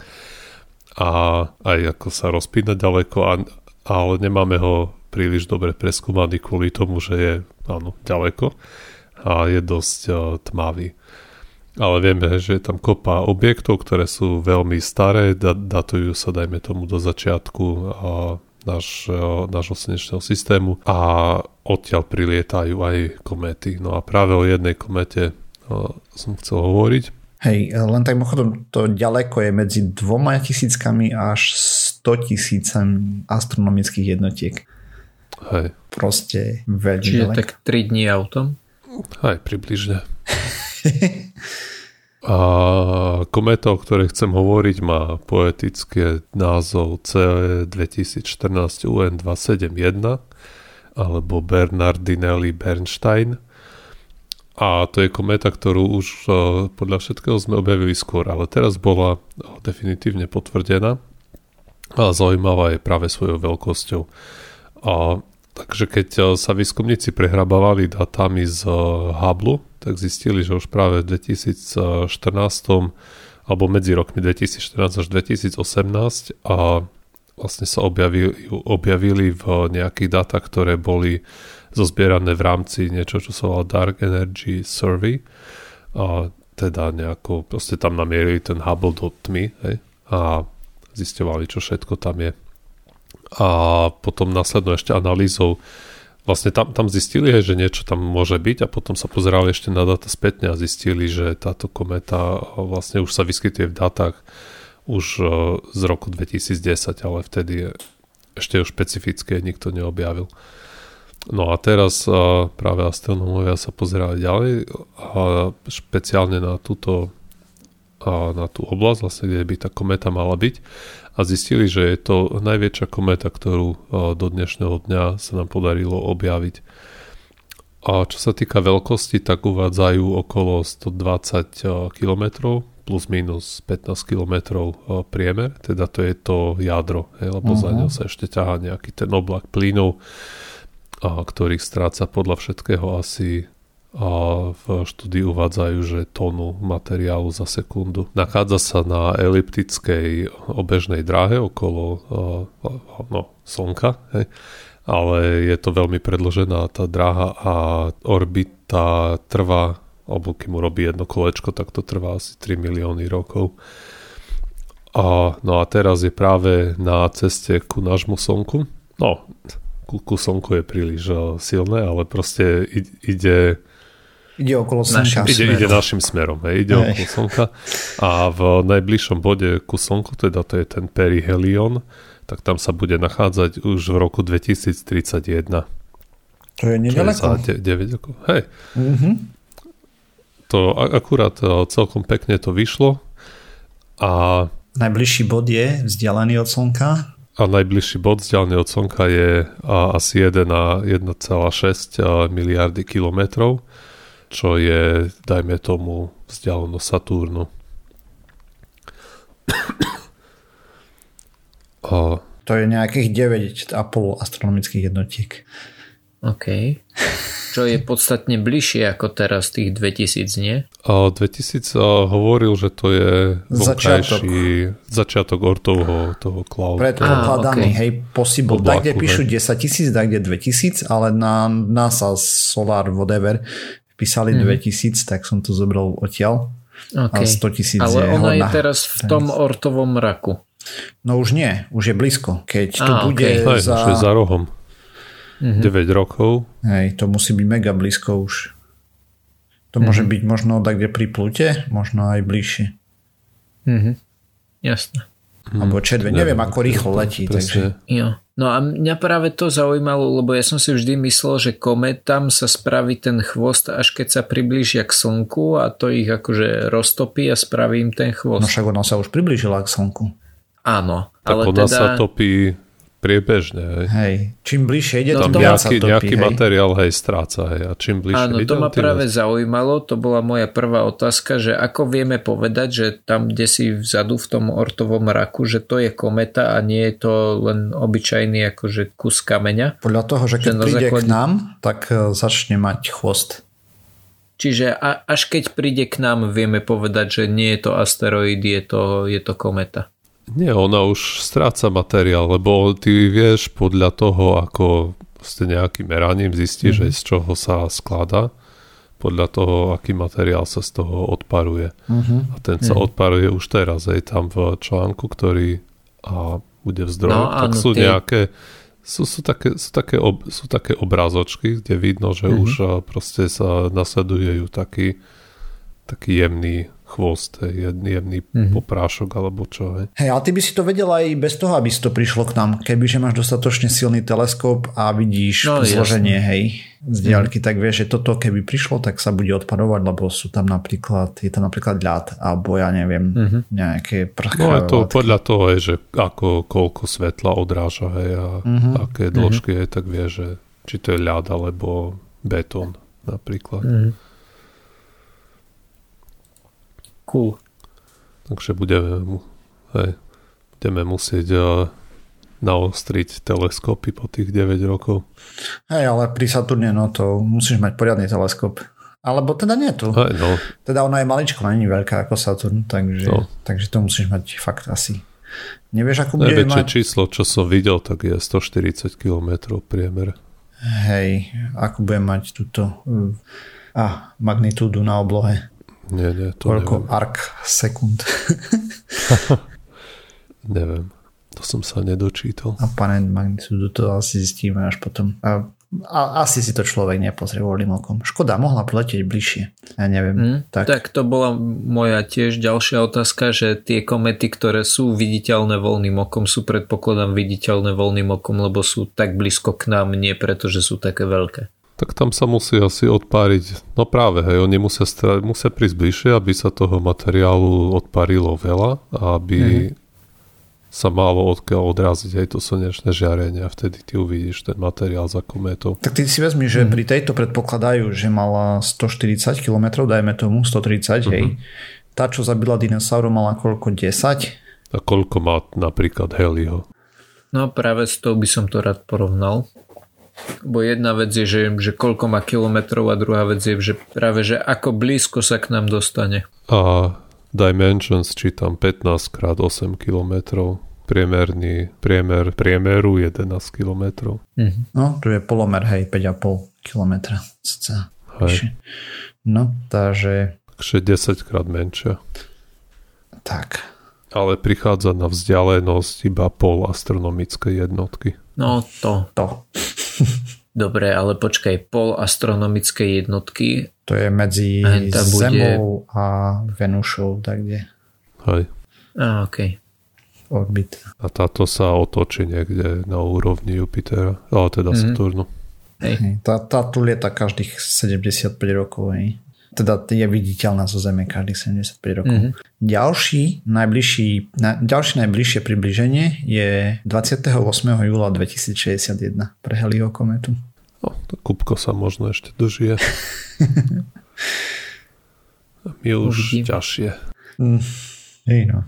Speaker 2: A aj ako sa rozpína ďaleko a ale nemáme ho príliš dobre preskúmaný kvôli tomu, že je áno, ďaleko a je dosť uh, tmavý. Ale vieme, že je tam kopa objektov, ktoré sú veľmi staré, da- datujú sa, dajme tomu, do začiatku uh, náš, uh, nášho slnečného systému a odtiaľ prilietajú aj komety. No a práve o jednej komete uh, som chcel hovoriť.
Speaker 1: Hej, len tak mimochodom, to ďaleko je medzi dvoma tisíckami až 100 tisícem astronomických jednotiek.
Speaker 2: Hej.
Speaker 1: Proste veľmi
Speaker 3: Čiže ďaleko. tak 3 dní autom?
Speaker 2: Aj približne. *laughs* A kometa, o ktorej chcem hovoriť, má poetické názov CE 2014 UN271 alebo Bernardinelli Bernstein a to je kometa, ktorú už uh, podľa všetkého sme objavili skôr, ale teraz bola uh, definitívne potvrdená zaujímavá je práve svojou veľkosťou. A, takže keď uh, sa výskumníci prehrabávali datami z Hubble, tak zistili, že už práve v 2014 alebo medzi rokmi 2014 až 2018 a vlastne sa objavili, objavili v nejakých dátach, ktoré boli zozbierané v rámci niečo, čo sa volá Dark Energy Survey a teda nejako proste tam namierili ten Hubble do tmy hej, a zistovali, čo všetko tam je. A potom následno ešte analýzou vlastne tam, tam zistili, že niečo tam môže byť a potom sa pozerali ešte na data spätne a zistili, že táto kometa vlastne už sa vyskytuje v dátach už e, z roku 2010, ale vtedy ešte ju špecifické nikto neobjavil. No a teraz a práve astronómovia sa pozerali ďalej a špeciálne na túto na tú oblasť, vlastne, kde by tá kometa mala byť a zistili, že je to najväčšia kometa, ktorú do dnešného dňa sa nám podarilo objaviť. A čo sa týka veľkosti, tak uvádzajú okolo 120 km plus minus 15 km priemer, teda to je to jadro, lebo uh-huh. za mhm. ňou sa ešte ťahá nejaký ten oblak plynov, a ktorých stráca podľa všetkého asi v štúdii uvádzajú, že tónu materiálu za sekundu. Nachádza sa na eliptickej obežnej dráhe okolo no, Slnka, hej. ale je to veľmi predložená tá dráha a orbita trvá, alebo kým urobí jedno kolečko, tak to trvá asi 3 milióny rokov. A, no a teraz je práve na ceste ku nášmu Slnku. No, ku, ku slnku je príliš uh, silné, ale proste ide
Speaker 1: Ide okolo slnka.
Speaker 2: Ide, ide našim smerom, hej, ide hej. okolo slnka a v najbližšom bode ku slnku, teda to je ten perihelion, tak tam sa bude nachádzať už v roku 2031.
Speaker 1: To je nedaleko.
Speaker 2: Čo je 9 rokov. Hej. Mm-hmm. To akurát e, celkom pekne to vyšlo a
Speaker 1: Najbližší bod je vzdialený od Slnka?
Speaker 2: A najbližší bod vzdialený od Slnka je asi 1 na 1,6 miliardy kilometrov čo je, dajme tomu, vzdialenosť Saturnu.
Speaker 1: A... To je nejakých 9,5 astronomických jednotiek.
Speaker 3: OK. Čo je podstatne bližšie ako teraz tých 2000, nie?
Speaker 2: A 2000 hovoril, že to je začiatok, začiatok ortovho toho cloud.
Speaker 1: Predpokladaný, ah, okay. hej, possible. Tak, kde píšu 10 tisíc, tak, kde 2000, ale na NASA, Solar, whatever, písali mm. 2000, tak som to zobral odtiaľ. Okay. A 100 tisíc
Speaker 3: Ale
Speaker 1: je
Speaker 3: ona je teraz v tom ortovom raku.
Speaker 1: No už nie, už je blízko. Keď to ah, bude
Speaker 2: okay. za... Už je za rohom. Mm-hmm. 9 rokov.
Speaker 1: Hej, to musí byť mega blízko už. To mm-hmm. môže byť možno tak, kde pri plute, možno aj bližšie.
Speaker 3: Mm-hmm. Jasné.
Speaker 1: Alebo červe, neviem, neviem ako rýchlo letí. Takže...
Speaker 3: Jo. No a mňa práve to zaujímalo, lebo ja som si vždy myslel, že kometám sa spraví ten chvost, až keď sa priblížia k Slnku a to ich akože roztopí a spraví im ten chvost.
Speaker 1: No však ona sa už priblížila k Slnku.
Speaker 3: Áno.
Speaker 2: Tak ale ona teda... sa topí priebežne. Hej.
Speaker 1: hej. Čím bližšie ide,
Speaker 2: no, tam nejaký, topí, nejaký hej. materiál hej, stráca. Hej. A čím bližšie
Speaker 3: Áno,
Speaker 2: ide,
Speaker 3: to ma práve vás... zaujímalo. To bola moja prvá otázka, že ako vieme povedať, že tam, kde si vzadu v tom ortovom raku, že to je kometa a nie je to len obyčajný akože kus kameňa.
Speaker 1: Podľa toho, že keď že príde základe... k nám, tak e, začne mať chvost.
Speaker 3: Čiže a, až keď príde k nám, vieme povedať, že nie je to asteroid, je to, je to kometa.
Speaker 2: Nie, ona už stráca materiál, lebo ty vieš podľa toho, ako ste nejakým meraním zistíš, mm-hmm. z čoho sa skladá, podľa toho, aký materiál sa z toho odparuje. Mm-hmm. A ten sa mm-hmm. odparuje už teraz, aj tam v článku, ktorý a bude v zdroji, no, tak áno, sú tie... nejaké sú, sú, také, sú, také ob, sú také obrázočky, kde vidno, že mm-hmm. už proste sa nasledujú taký, taký jemný chvost, jemný, jemný mm-hmm. poprášok alebo čo. Hej.
Speaker 1: hej, ale ty by si to vedel aj bez toho, aby si to prišlo k nám. Kebyže máš dostatočne silný teleskop a vidíš no, zloženie, jasný. hej, z diaľky, mm-hmm. tak vieš, že toto keby prišlo, tak sa bude odpadovať, lebo sú tam napríklad, je tam napríklad ľad, alebo ja neviem, mm-hmm. nejaké prchavé
Speaker 2: No je to látky. podľa toho, je, že ako, koľko svetla odráža, hej, a mm-hmm. aké dĺžky mm-hmm. je, tak vie, že či to je ľad alebo betón napríklad. Mm-hmm.
Speaker 3: Cool.
Speaker 2: Takže budeme, hej, budeme musieť uh, naostriť teleskopy po tých 9 rokov.
Speaker 1: Hej, ale pri Saturne no to musíš mať poriadny teleskop. Alebo teda nie tu.
Speaker 2: Hej, no.
Speaker 1: Teda ona je maličko, není veľká ako Saturn, takže, no. takže to musíš mať fakt asi. Nevieš, akú bude
Speaker 2: Najväčšie mať... číslo, čo som videl, tak je 140 km priemer.
Speaker 1: Hej, ako bude mať túto a magnitúdu na oblohe.
Speaker 2: Nie, nie, to
Speaker 1: Koľko neviem. ark sekund? *laughs*
Speaker 2: neviem. To som sa nedočítal.
Speaker 1: A pane magnitudu to asi zistíme až potom. A, a asi si to človek nepozrie voľným okom. Škoda, mohla letieť bližšie. Ja neviem. Mm,
Speaker 3: tak. tak to bola moja tiež ďalšia otázka, že tie komety, ktoré sú viditeľné voľným okom, sú predpokladám viditeľné voľným okom, lebo sú tak blízko k nám, nie preto, že sú také veľké.
Speaker 2: Tak tam sa musí asi odpáriť, no práve, hej, oni musia, stra- musia prísť bližšie, aby sa toho materiálu odparilo veľa a aby mm-hmm. sa malo odkiaľ odraziť aj to slnečné žiarenie a vtedy ty uvidíš ten materiál za kométou.
Speaker 1: Tak ty si vezmi, že mm-hmm. pri tejto predpokladajú, že mala 140 km, dajme tomu 130, mm-hmm. hej. Mhm. Tá, čo zabila dinosauru, mala koľko? 10?
Speaker 2: A koľko má napríklad Helio?
Speaker 3: No práve s tou by som to rád porovnal. Bo jedna vec je, že, že koľko má kilometrov a druhá vec je, že práve, že ako blízko sa k nám dostane.
Speaker 2: A Dimensions čítam 15 krát 8 kilometrov priemerný, priemer, priemeru 11 km.
Speaker 1: Mm-hmm. No, tu je polomer, hej, 5,5 km. Hej. No, takže...
Speaker 2: Takže 10 krát menšia.
Speaker 1: Tak.
Speaker 2: Ale prichádza na vzdialenosť iba pol astronomickej jednotky.
Speaker 3: No to.
Speaker 1: To. *laughs*
Speaker 3: Dobre, ale počkaj, pol astronomickej jednotky.
Speaker 1: To je medzi
Speaker 3: Henta bude-
Speaker 1: Zemou a Venušou, tak kde
Speaker 2: Hej.
Speaker 3: Á, okej.
Speaker 1: orbit.
Speaker 2: A táto sa otočí niekde na úrovni Jupitera, ale teda
Speaker 3: Mhm.
Speaker 2: Saturnu.
Speaker 3: Hej.
Speaker 1: Hej, Tá, tá tu lieta každých 75 rokov. Hej. Teda je viditeľná zo Zeme každých 75 rokov.
Speaker 3: Mhm.
Speaker 1: Ďalší, najbližší, na, ďalšie najbližšie približenie je 28. júla 2061 pre heliokometu.
Speaker 2: No, to Kupko sa možno ešte dožije. *laughs* My už
Speaker 3: Uvidím.
Speaker 2: ťažšie.
Speaker 1: Mm, hej no.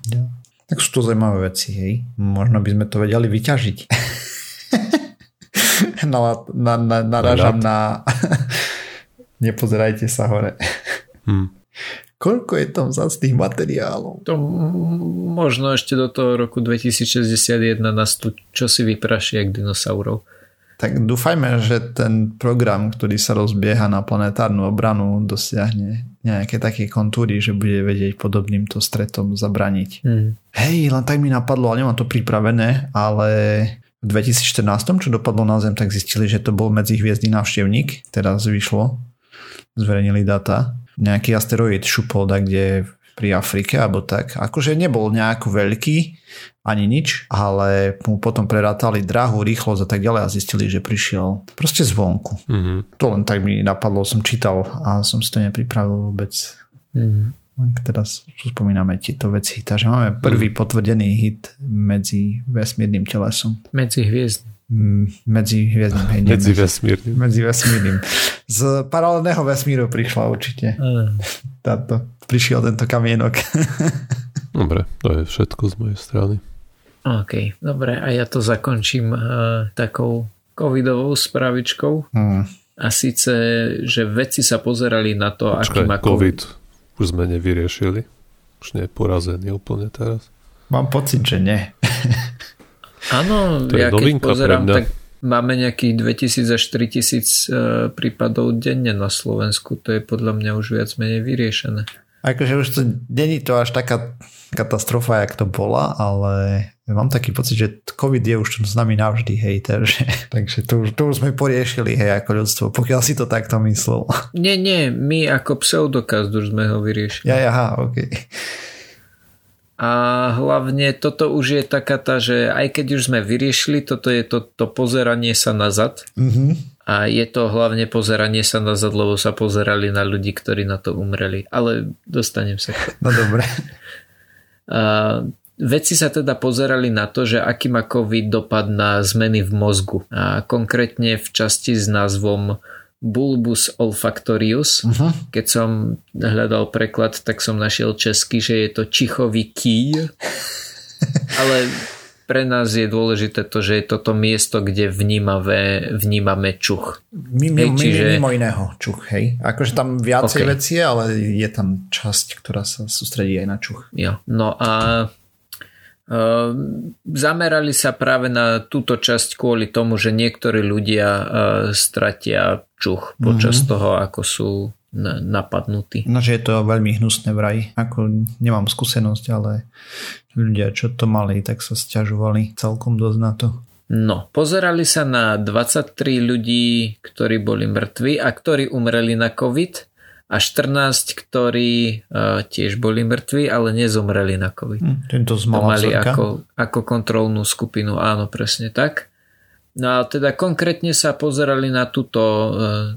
Speaker 1: Tak sú to zaujímavé veci, hej. Možno by sme to vedeli vyťažiť. *laughs* na, na, na, narážam na... Nepozerajte sa hore.
Speaker 2: Hm.
Speaker 1: Koľko je tam tých materiálov?
Speaker 3: To možno ešte do toho roku 2061 nás tu čosi vypraší jak dinosaurov.
Speaker 1: Tak dúfajme, že ten program, ktorý sa rozbieha na planetárnu obranu, dosiahne nejaké také kontúry, že bude vedieť podobným to stretom zabraniť.
Speaker 3: Hmm.
Speaker 1: Hej, len tak mi napadlo, ale nemám to pripravené, ale v 2014, čo dopadlo na Zem, tak zistili, že to bol medzihviezdny návštevník. Teraz vyšlo, zverejnili data. Nejaký asteroid šupol tak, kde pri Afrike, alebo tak. Akože nebol nejako veľký, ani nič, ale mu potom prerátali dráhu, rýchlosť a tak ďalej a zistili, že prišiel proste zvonku.
Speaker 2: Mhm.
Speaker 1: To len tak mi napadlo, som čítal a som si to nepripravil vôbec.
Speaker 3: Hmm.
Speaker 1: Tak Teraz spomíname tieto veci. Takže máme prvý potvrdený hit medzi vesmírnym telesom.
Speaker 3: Medzi hviezd.
Speaker 1: Mm, Medzi hviezdnym. hej, nie
Speaker 2: Medzi vesmírnym.
Speaker 1: medzi vesmírnym. Z paralelného vesmíru prišla určite.
Speaker 3: Á,
Speaker 1: Táto, prišiel tento kamienok. *laughs*
Speaker 2: Dobre, to je všetko z mojej strany.
Speaker 3: OK, dobre, a ja to zakončím uh, takou covidovou spravičkou.
Speaker 1: Hmm.
Speaker 3: A síce, že vedci sa pozerali na to, aký
Speaker 2: Počkaj,
Speaker 3: má
Speaker 2: COVID už sme nevyriešili. Už nie je porazený úplne teraz.
Speaker 1: Mám pocit, že nie. *laughs*
Speaker 3: Áno,
Speaker 2: To je
Speaker 3: ja keď
Speaker 2: novinka pre
Speaker 3: pozerám, tak máme nejakých 2000 až 3000 uh, prípadov denne na Slovensku. To je podľa mňa už viac menej vyriešené.
Speaker 1: Akože už to není to až taká katastrofa, jak to bola, ale mám taký pocit, že COVID je už s nami navždy, hej, takže, takže to, už, to už sme poriešili, hej, ako ľudstvo, pokiaľ si to takto myslel.
Speaker 3: Nie, nie, my ako pseudokaz už sme ho vyriešili.
Speaker 1: Ja, aha, ok.
Speaker 3: A hlavne toto už je taká tá, že aj keď už sme vyriešili, toto je to, to pozeranie sa nazad.
Speaker 1: Mhm.
Speaker 3: A je to hlavne pozeranie sa nazad, lebo sa pozerali na ľudí, ktorí na to umreli. Ale dostanem sa
Speaker 1: No dobre.
Speaker 3: A vedci sa teda pozerali na to, že aký má COVID dopad na zmeny v mozgu. A konkrétne v časti s názvom bulbus olfactorius.
Speaker 1: Uh-huh.
Speaker 3: Keď som hľadal preklad, tak som našiel česky, že je to čichový kýj. *laughs* Ale pre nás je dôležité to, že je toto miesto, kde vnímame, vnímame čuch.
Speaker 1: Mimo,
Speaker 3: Hej, čiže-
Speaker 1: mimo iného čuch, hej. Akože tam viacej
Speaker 3: Ok.
Speaker 1: veci, ale je tam časť, ktorá sa sústredí aj na čuch.
Speaker 3: Jo. No a zamerali sa práve na túto časť kvôli tomu, že niektorí ľudia uh, stratia čuch počas
Speaker 1: Mhm.
Speaker 3: toho, ako sú na, napadnutí.
Speaker 1: No, že je to veľmi hnusné vraj. Ako nemám skúsenosť, ale ľudia, čo to mali, tak sa sťažovali celkom dosť na to.
Speaker 3: No, pozerali sa na 23 ľudí, ktorí boli mŕtvi a ktorí umreli na COVID a 14, ktorí uh, tiež boli mŕtvi, ale nezomreli na COVID.
Speaker 1: Hm, tento
Speaker 3: To mali
Speaker 1: vzorka.
Speaker 3: ako, ako kontrolnú skupinu, áno, presne tak. No a teda konkrétne sa pozerali na túto, e,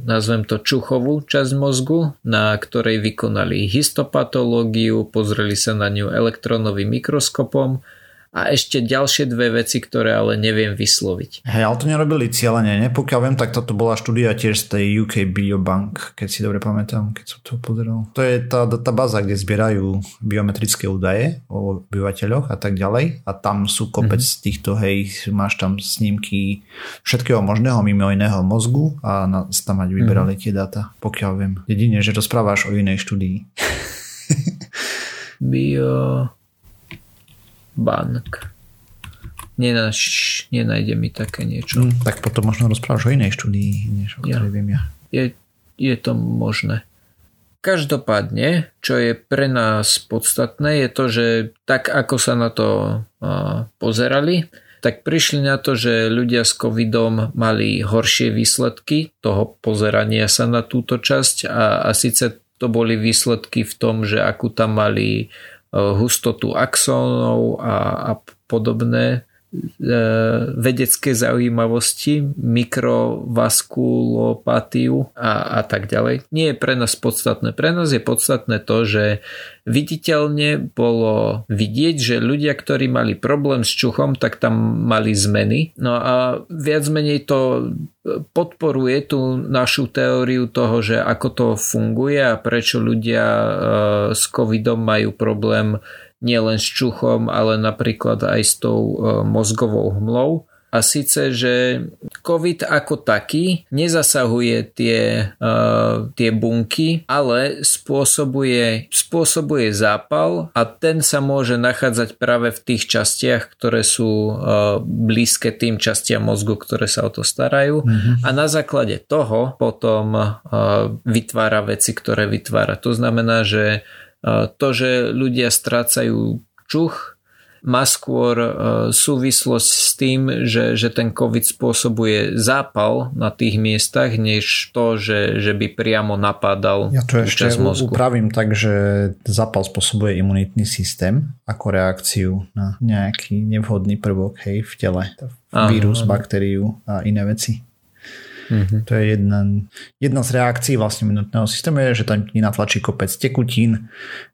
Speaker 3: nazvem to čuchovú časť mozgu, na ktorej vykonali histopatológiu, pozreli sa na ňu elektronovým mikroskopom a ešte ďalšie dve veci, ktoré ale neviem vysloviť.
Speaker 1: Hej, ale to nerobili cieľene, ne? Pokiaľ viem, tak toto bola štúdia tiež z tej UK Biobank, keď si dobre pamätám, keď som to pozeral. To je tá databáza, kde zbierajú biometrické údaje o obyvateľoch a tak ďalej. A tam sú kopec mm-hmm. týchto, hej, máš tam snímky všetkého možného mimo iného mozgu a na, tam mať vyberali mm-hmm. tie dáta, pokiaľ viem. Jedine, že rozprávaš o inej štúdii.
Speaker 3: Bio... Bank. Nenaš, nenájde mi také niečo.
Speaker 1: Hm, tak potom možno rozprávaš o inej štúdii, než o
Speaker 3: Ja.
Speaker 1: viem ja.
Speaker 3: Je, je to možné. každopádne, čo je pre nás podstatné, je to, že tak ako sa na to pozerali, tak prišli na to, že ľudia s covidom mali horšie výsledky toho pozerania sa na túto časť a, a síce to boli výsledky v tom, že akú tam mali hustotu axónov a, a podobné vedecké zaujímavosti, mikrovaskulopatiu a, a tak ďalej. Nie je pre nás podstatné. Pre nás je podstatné to, že viditeľne bolo vidieť, že ľudia, ktorí mali problém s čuchom, tak tam mali zmeny. No a viac menej to podporuje tú našu teóriu toho, že ako to funguje a prečo ľudia e, s covidom majú problém nielen s čuchom, ale napríklad aj s tou e, mozgovou hmlou. A síce, že COVID ako taký nezasahuje tie, uh, tie bunky, ale spôsobuje, spôsobuje zápal a ten sa môže nachádzať práve v tých častiach, ktoré sú uh, blízke tým častiam mozgu, ktoré sa o to starajú. Mm-hmm. A na základe toho potom uh, vytvára veci, ktoré vytvára. To znamená, že to, že ľudia strácajú čuch, má skôr e, súvislosť s tým, že, že ten COVID spôsobuje zápal na tých miestach, než to, že, že by priamo napadal
Speaker 1: Ja to ešte mozgu. upravím tak, že zápal spôsobuje imunitný systém ako reakciu na nejaký nevhodný prvok hej, v tele. Vírus, baktériu a iné veci. Mm-hmm. To je jedna, jedna z reakcií vlastne minutného systému, je, že tam natlačí kopec tekutín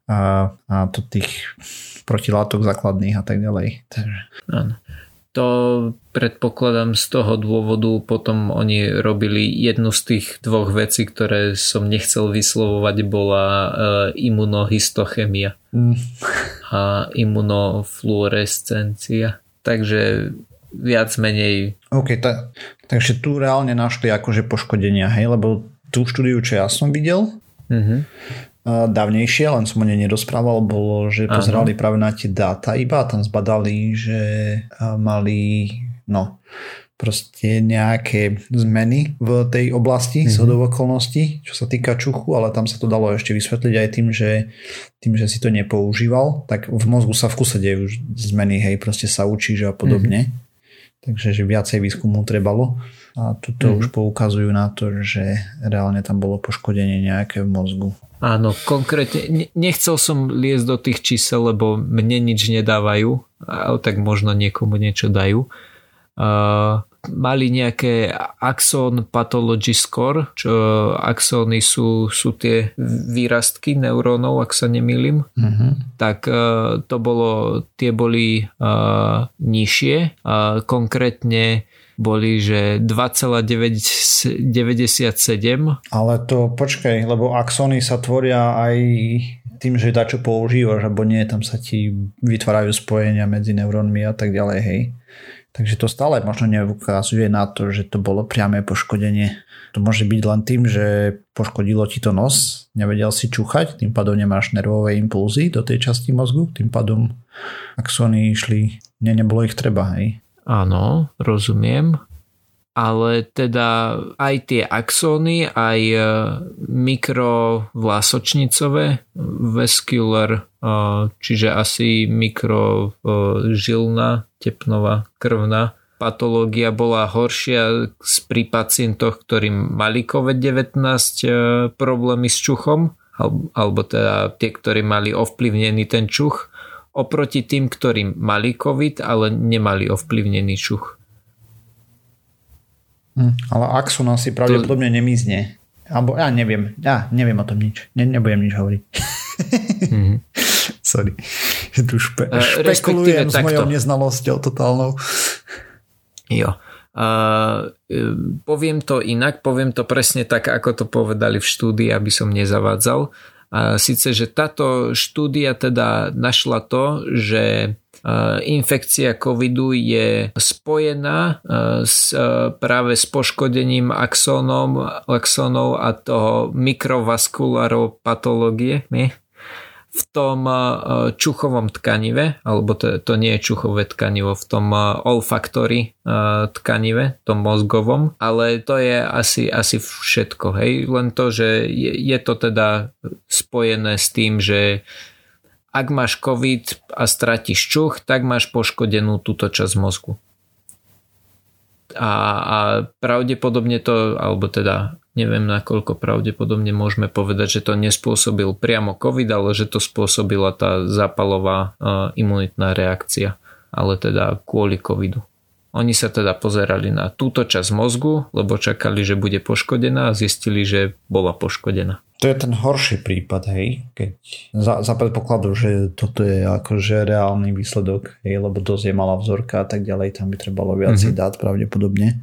Speaker 1: a, a to tých protilátok základných a tak ďalej. Takže...
Speaker 3: Áno. To predpokladám z toho dôvodu potom oni robili jednu z tých dvoch vecí, ktoré som nechcel vyslovovať, bola e, imunohistochemia mm. a imunofluorescencia. Takže viac menej.
Speaker 1: OK, ta, takže tu reálne našli akože poškodenia, hej, lebo tú štúdiu, čo ja som videl, mm-hmm. dávnejšie, len som o nej nedosprával, bolo, že pozerali práve na tie dáta iba a tam zbadali, že mali no, proste nejaké zmeny v tej oblasti mm-hmm. zhodov okolností, čo sa týka čuchu, ale tam sa to dalo ešte vysvetliť aj tým, že tým, že si to nepoužíval, tak v mozgu sa v kuse dejú zmeny, hej, proste sa učíš a podobne. Mm-hmm takže že viacej výskumu trebalo a tuto mm-hmm. už poukazujú na to, že reálne tam bolo poškodenie nejaké v mozgu.
Speaker 3: Áno, konkrétne nechcel som liesť do tých čísel, lebo mne nič nedávajú, ale tak možno niekomu niečo dajú. Uh, mali nejaké axon pathology score, čo axóny sú, sú tie výrastky neurónov, ak sa nemýlim, mm-hmm. tak uh, to bolo, tie boli uh, nižšie, uh, konkrétne boli, že 2,97.
Speaker 1: Ale to počkaj, lebo axóny sa tvoria aj tým, že dačo používaš, alebo nie, tam sa ti vytvárajú spojenia medzi neurónmi a tak ďalej, hej. Takže to stále možno neukazuje na to, že to bolo priame poškodenie. To môže byť len tým, že poškodilo ti to nos, nevedel si čúchať, tým pádom nemáš nervové impulzy do tej časti mozgu, tým pádom axóny išli, ne, nebolo ich treba, hej.
Speaker 3: Áno, rozumiem ale teda aj tie axóny, aj e, mikrovlásočnicové, vascular, e, čiže asi mikrožilná, e, tepnová, krvná patológia bola horšia pri pacientoch, ktorí mali COVID-19 problémy s čuchom, alebo teda tie, ktorí mali ovplyvnený ten čuch, oproti tým, ktorí mali COVID, ale nemali ovplyvnený čuch.
Speaker 1: Hm, ale Axon asi pravdepodobne to... nemizne. Alebo ja neviem, ja neviem o tom nič. Ne, nebudem nič hovoriť. Mm-hmm. *laughs* Sorry. *laughs* Tu špe, uh, špekulujem s mojou neznalosťou totálnou.
Speaker 3: Jo. Uh, poviem to inak, poviem to presne tak, ako to povedali v štúdii, aby som nezavádzal. Uh, Sice, že táto štúdia teda našla to, že infekcia covidu je spojená s, práve s poškodením axónom, axónov a toho mikrovaskulárov patológie nie? V tom čuchovom tkanive, alebo to, to nie je čuchové tkanivo, v tom olfactory tkanive, tom mozgovom, ale to je asi, asi všetko, hej, len to, že je, je to teda spojené s tým, že ak máš COVID a stratíš čuch, tak máš poškodenú túto časť mozgu. A, a pravdepodobne to, alebo teda neviem nakoľko pravdepodobne môžeme povedať, že to nespôsobil priamo COVID, ale že to spôsobila tá zápalová imunitná reakcia, ale teda kvôli COVIDu. Oni sa teda pozerali na túto časť mozgu, lebo čakali, že bude poškodená a zistili, že bola poškodená.
Speaker 1: To je ten horší prípad, hej, keď za, za predpokladu, že toto je akože reálny výsledok, hej, lebo dosť je malá vzorka a tak ďalej, tam by trebalo viac mm-hmm. dát pravdepodobne.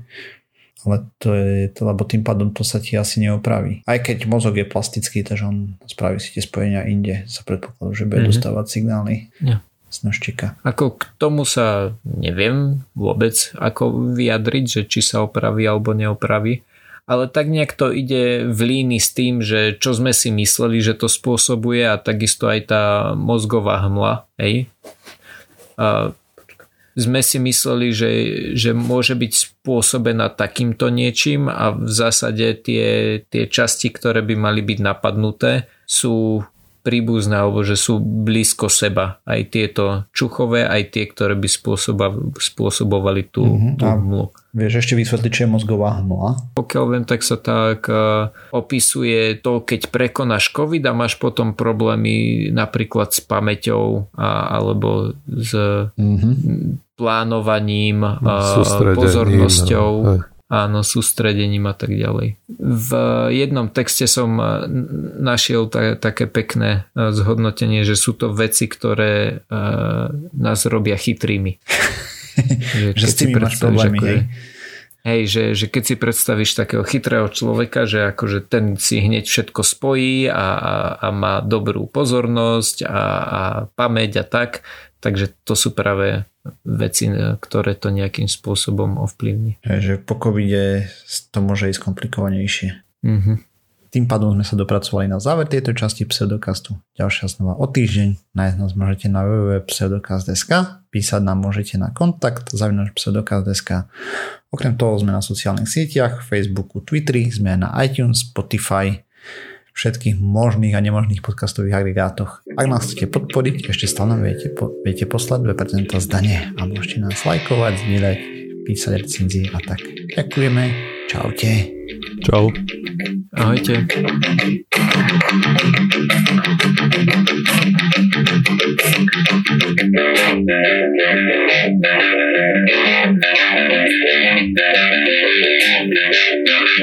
Speaker 1: Ale to je, to, lebo tým pádom to sa ti asi neopraví. Aj keď mozog je plastický, takže on spraví si tie spojenia inde za predpokladu, že bude mm-hmm. dostávať signály. Yeah z nožčika.
Speaker 3: Ako k tomu sa neviem vôbec ako vyjadriť, že či sa opraví alebo neopraví ale tak nejak to ide v líni s tým, že čo sme si mysleli, že to spôsobuje a takisto aj tá mozgová hmla, hej. A sme si mysleli, že, že môže byť spôsobená takýmto niečím a v zásade tie, tie časti, ktoré by mali byť napadnuté, sú príbuzné alebo že sú blízko seba. Aj tieto čuchové, aj tie, ktoré by spôsobovali tú, mm-hmm. tú hmlu.
Speaker 1: Vieš ešte vysvetliť, čo je mozgová hmla?
Speaker 3: Pokiaľ viem, tak sa tak uh, opisuje to, keď prekonáš COVID a máš potom problémy napríklad s pamäťou a, alebo s mm-hmm. Plánovaním, uh, pozornosťou. Aj áno, sústredením a tak ďalej. V jednom texte som eh, našiel ta, také pekné eh, zhodnotenie, že sú to veci, ktoré uh, nás robia chytrými. *laughs*
Speaker 1: že, že s tými máš problémy, hej?
Speaker 3: Hej, že, že keď si predstavíš takého chytrého človeka, že akože ten si hneď všetko spojí a, a, a má dobrú pozornosť a, a pamäť a tak, takže to sú práve veci, ktoré to nejakým spôsobom ovplyvní.
Speaker 1: Že po covide to môže ísť komplikovanejšie. Mm-hmm. Tým pádom sme sa dopracovali na záver tejto časti pseudokastu. Ďalšia znova o týždeň. Nájsť nás môžete na www.pseudokast.sk Písať nám môžete na kontakt zavinač pseudokast.sk Okrem toho sme na sociálnych sieťach, Facebooku, Twitteri, sme na iTunes, Spotify, všetkých možných a nemožných podcastových agregátoch. Ak nás chcete podporiť, ešte stále viete, po, viete poslať 2% zdanie a môžete nás lajkovať, zdieľať, písať recenzie a tak. Ďakujeme, čaute.
Speaker 2: Čau.
Speaker 3: Ahojte. Thank *laughs* you.